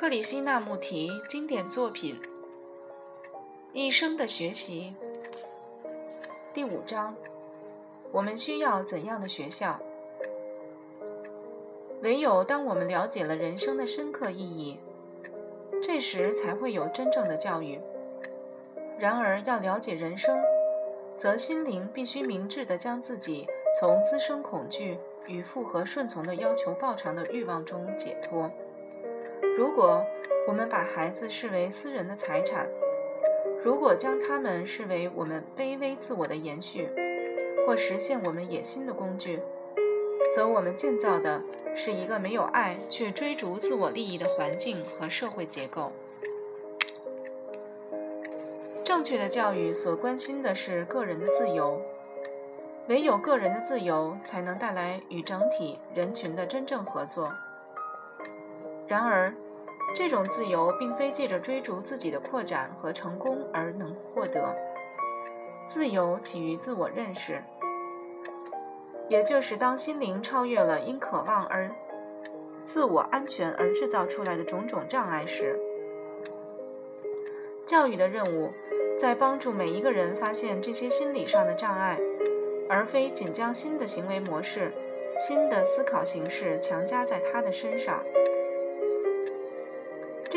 克里希那穆提经典作品《一生的学习》第五章：我们需要怎样的学校？唯有当我们了解了人生的深刻意义，这时才会有真正的教育。然而，要了解人生，则心灵必须明智地将自己从滋生恐惧与复合顺从的要求报偿的欲望中解脱。如果我们把孩子视为私人的财产，如果将他们视为我们卑微自我的延续，或实现我们野心的工具，则我们建造的是一个没有爱却追逐自我利益的环境和社会结构。正确的教育所关心的是个人的自由，唯有个人的自由才能带来与整体人群的真正合作。然而，这种自由并非借着追逐自己的扩展和成功而能获得。自由起于自我认识，也就是当心灵超越了因渴望而自我安全而制造出来的种种障碍时。教育的任务在帮助每一个人发现这些心理上的障碍，而非仅将新的行为模式、新的思考形式强加在他的身上。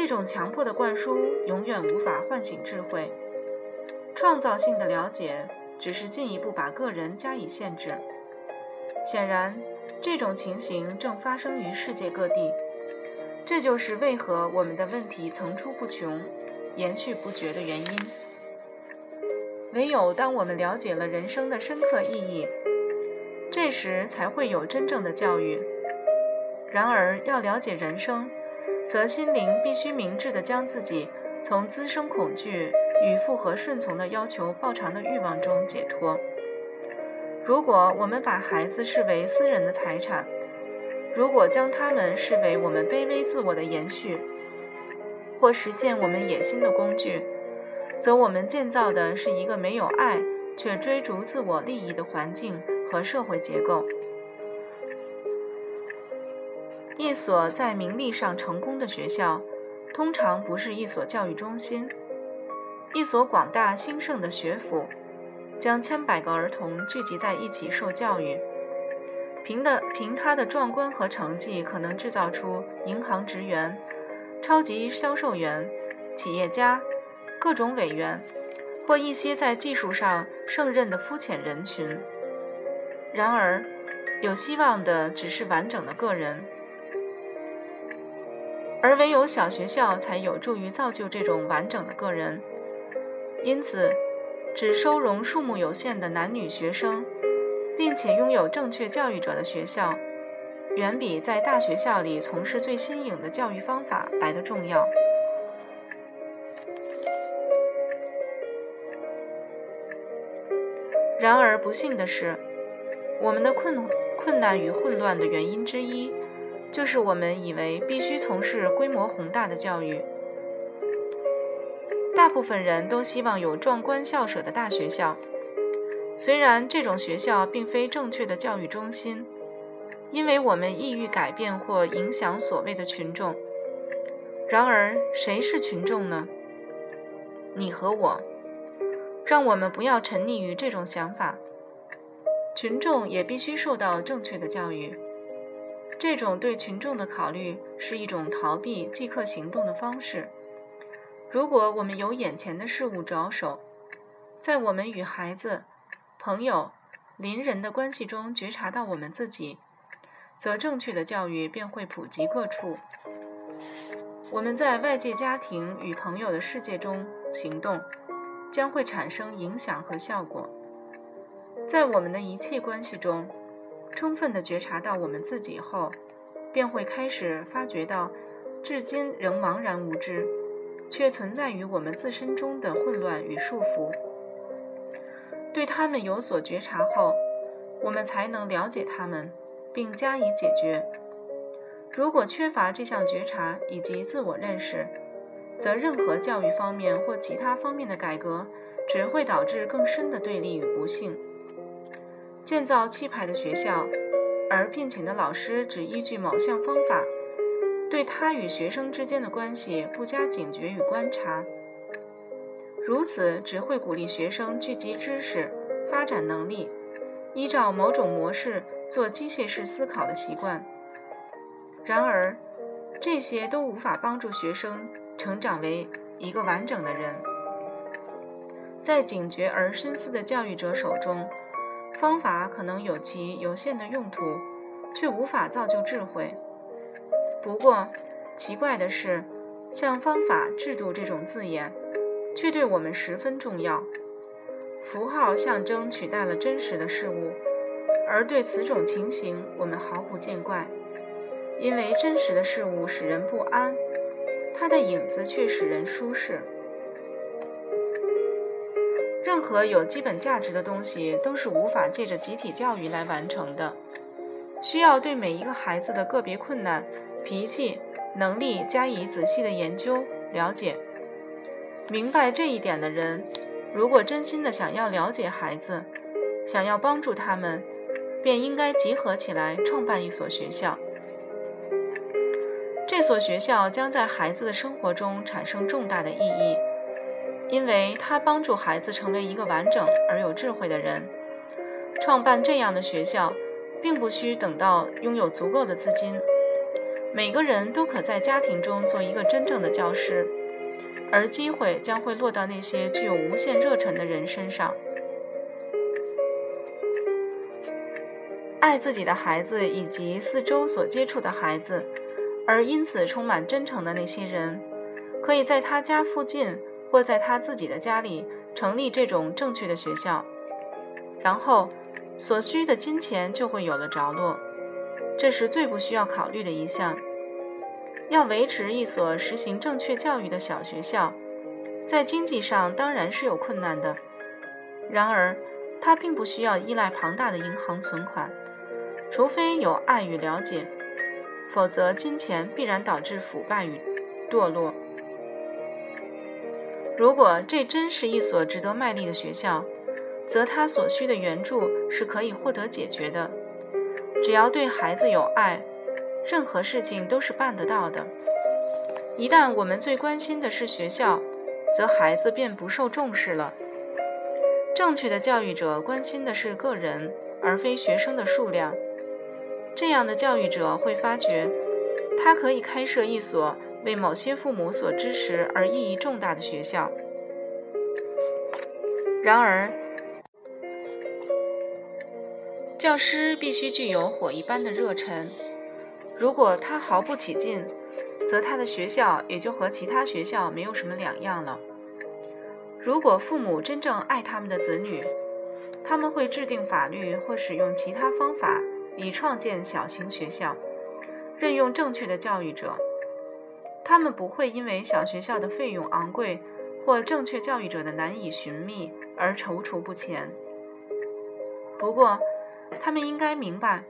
这种强迫的灌输永远无法唤醒智慧，创造性的了解只是进一步把个人加以限制。显然，这种情形正发生于世界各地，这就是为何我们的问题层出不穷、延续不绝的原因。唯有当我们了解了人生的深刻意义，这时才会有真正的教育。然而，要了解人生。则心灵必须明智地将自己从滋生恐惧与复合顺从的要求报偿的欲望中解脱。如果我们把孩子视为私人的财产，如果将他们视为我们卑微自我的延续，或实现我们野心的工具，则我们建造的是一个没有爱却追逐自我利益的环境和社会结构。一所在名利上成功的学校，通常不是一所教育中心。一所广大兴盛的学府，将千百个儿童聚集在一起受教育。凭的凭他的壮观和成绩，可能制造出银行职员、超级销售员、企业家、各种委员，或一些在技术上胜任的肤浅人群。然而，有希望的只是完整的个人。而唯有小学校才有助于造就这种完整的个人，因此，只收容数目有限的男女学生，并且拥有正确教育者的学校，远比在大学校里从事最新颖的教育方法来的重要。然而，不幸的是，我们的困困难与混乱的原因之一。就是我们以为必须从事规模宏大的教育。大部分人都希望有壮观校舍的大学校，虽然这种学校并非正确的教育中心，因为我们意欲改变或影响所谓的群众。然而，谁是群众呢？你和我。让我们不要沉溺于这种想法。群众也必须受到正确的教育。这种对群众的考虑是一种逃避即刻行动的方式。如果我们由眼前的事物着手，在我们与孩子、朋友、邻人的关系中觉察到我们自己，则正确的教育便会普及各处。我们在外界家庭与朋友的世界中行动，将会产生影响和效果。在我们的一切关系中。充分地觉察到我们自己后，便会开始发觉到，至今仍茫然无知，却存在于我们自身中的混乱与束缚。对他们有所觉察后，我们才能了解他们，并加以解决。如果缺乏这项觉察以及自我认识，则任何教育方面或其他方面的改革，只会导致更深的对立与不幸。建造气派的学校，而聘请的老师只依据某项方法，对他与学生之间的关系不加警觉与观察，如此只会鼓励学生聚集知识、发展能力，依照某种模式做机械式思考的习惯。然而，这些都无法帮助学生成长为一个完整的人。在警觉而深思的教育者手中，方法可能有其有限的用途，却无法造就智慧。不过，奇怪的是，像“方法”“制度”这种字眼，却对我们十分重要。符号象征取代了真实的事物，而对此种情形，我们毫不见怪。因为真实的事物使人不安，它的影子却使人舒适。任何有基本价值的东西都是无法借着集体教育来完成的，需要对每一个孩子的个别困难、脾气、能力加以仔细的研究、了解。明白这一点的人，如果真心的想要了解孩子，想要帮助他们，便应该集合起来创办一所学校。这所学校将在孩子的生活中产生重大的意义，因为他帮助孩子成为一个完整而有智慧的人。创办这样的学校，并不需等到拥有足够的资金。每个人都可在家庭中做一个真正的教师，而机会将会落到那些具有无限热忱的人身上。爱自己的孩子以及四周所接触的孩子。而因此充满真诚的那些人，可以在他家附近或在他自己的家里成立这种正确的学校，然后所需的金钱就会有了着落。这是最不需要考虑的一项。要维持一所实行正确教育的小学校，在经济上当然是有困难的。然而，它并不需要依赖庞大的银行存款，除非有爱与了解。否则，金钱必然导致腐败与堕落。如果这真是一所值得卖力的学校，则他所需的援助是可以获得解决的。只要对孩子有爱，任何事情都是办得到的。一旦我们最关心的是学校，则孩子便不受重视了。正确的教育者关心的是个人，而非学生的数量。这样的教育者会发觉，他可以开设一所为某些父母所支持而意义重大的学校。然而，教师必须具有火一般的热忱。如果他毫不起劲，则他的学校也就和其他学校没有什么两样了。如果父母真正爱他们的子女，他们会制定法律或使用其他方法。以创建小型学校，任用正确的教育者。他们不会因为小学校的费用昂贵或正确教育者的难以寻觅而踌躇不前。不过，他们应该明白，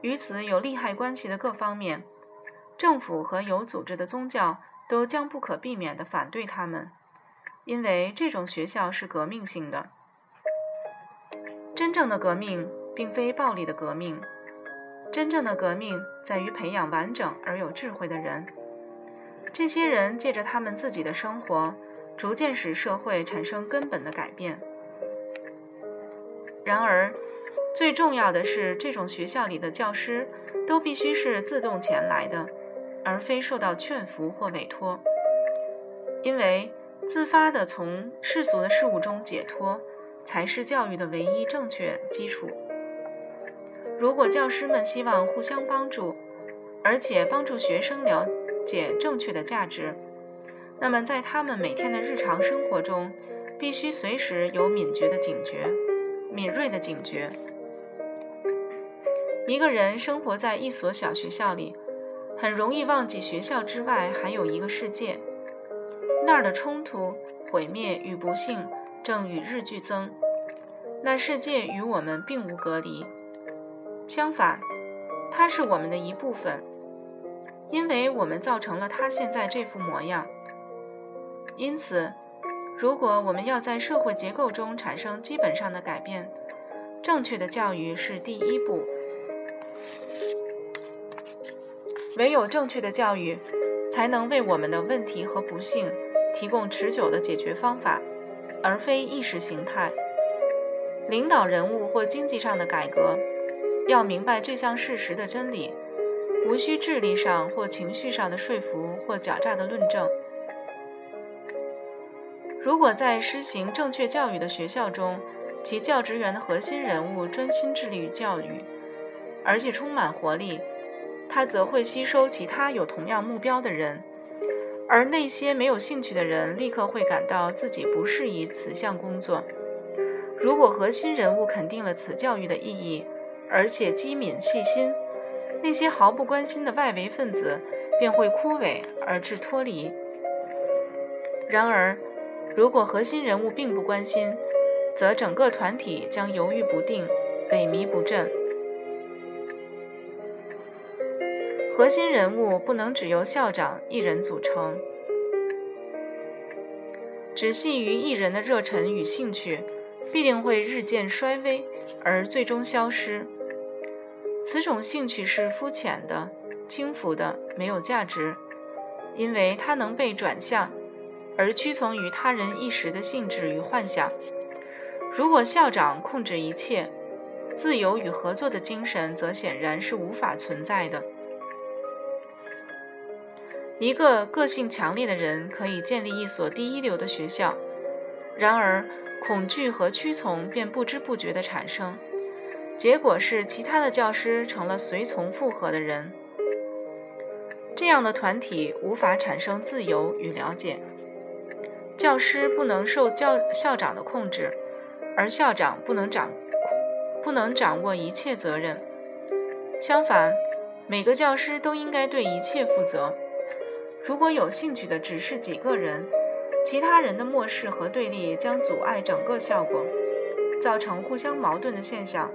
与此有利害关系的各方面，政府和有组织的宗教都将不可避免地反对他们，因为这种学校是革命性的。真正的革命。并非暴力的革命，真正的革命在于培养完整而有智慧的人。这些人借着他们自己的生活，逐渐使社会产生根本的改变。然而，最重要的是，这种学校里的教师都必须是自动前来的，而非受到劝服或委托，因为自发地从世俗的事物中解脱，才是教育的唯一正确基础。如果教师们希望互相帮助，而且帮助学生了解正确的价值，那么在他们每天的日常生活中，必须随时有敏觉的警觉、敏锐的警觉。一个人生活在一所小学校里，很容易忘记学校之外还有一个世界，那儿的冲突、毁灭与不幸正与日俱增。那世界与我们并无隔离。相反，它是我们的一部分，因为我们造成了他现在这副模样。因此，如果我们要在社会结构中产生基本上的改变，正确的教育是第一步。唯有正确的教育，才能为我们的问题和不幸提供持久的解决方法，而非意识形态。领导人物或经济上的改革，要明白这项事实的真理，无需智力上或情绪上的说服或狡诈的论证。如果在施行正确教育的学校中，其教职员的核心人物专心致力于教育，而且充满活力，他则会吸收其他有同样目标的人，而那些没有兴趣的人立刻会感到自己不适宜此项工作。如果核心人物肯定了此教育的意义，而且机敏细心，那些毫不关心的外围分子便会枯萎而致脱离。然而，如果核心人物并不关心，则整个团体将犹豫不定、萎靡不振。核心人物不能只由校长一人组成，只系于一人的热忱与兴趣，必定会日渐衰微，而最终消失。此种兴趣是肤浅的、轻浮的、没有价值，因为它能被转向。而屈从于他人一时的兴致与幻想。如果校长控制一切，自由与合作的精神则显然是无法存在的。一个个性强烈的人可以建立一所第一流的学校，然而恐惧和屈从便不知不觉地产生，结果是其他的教师成了随从附和的人。这样的团体无法产生自由与了解。教师不能受教校长的控制，而校长不能掌不能掌握一切责任。相反，每个教师都应该对一切负责。如果有兴趣的只是几个人，其他人的漠视和对立将阻碍整个效果，造成互相矛盾的现象。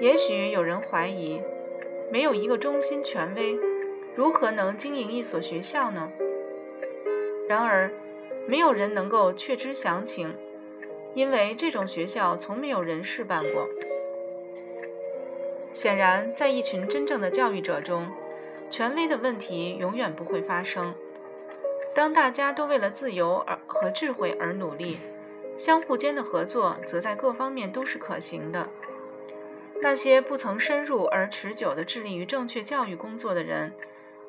也许有人怀疑，没有一个中心权威，如何能经营一所学校呢？然而。没有人能够确知详情，因为这种学校从没有人事办过。显然，在一群真正的教育者中，权威的问题永远不会发生。当大家都为了自由而和智慧而努力，相互间的合作则在各方面都是可行的。那些不曾深入而持久地致力于正确教育工作的人，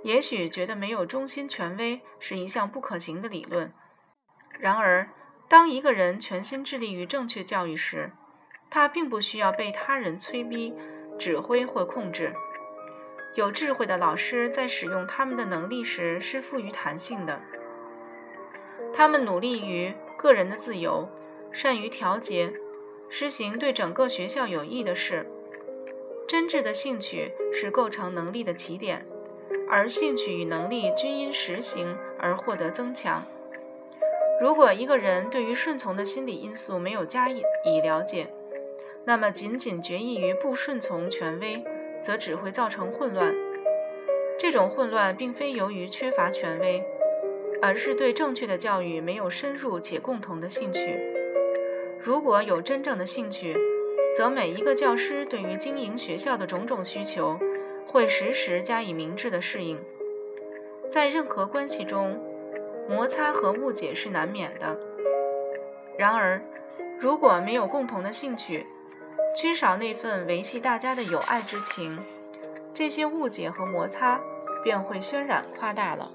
也许觉得没有中心权威是一项不可行的理论。然而，当一个人全心致力于正确教育时，他并不需要被他人催逼、指挥或控制。有智慧的老师在使用他们的能力时是富于弹性的。他们努力于个人的自由，善于调节，实行对整个学校有益的事。真挚的兴趣是构成能力的起点，而兴趣与能力均因实行而获得增强。如果一个人对于顺从的心理因素没有加以了解，那么仅仅决意于不顺从权威，则只会造成混乱。这种混乱并非由于缺乏权威，而是对正确的教育没有深入且共同的兴趣。如果有真正的兴趣，则每一个教师对于经营学校的种种需求，会时时加以明智的适应。在任何关系中。摩擦和误解是难免的。然而，如果没有共同的兴趣，缺少那份维系大家的友爱之情，这些误解和摩擦便会渲染夸大了。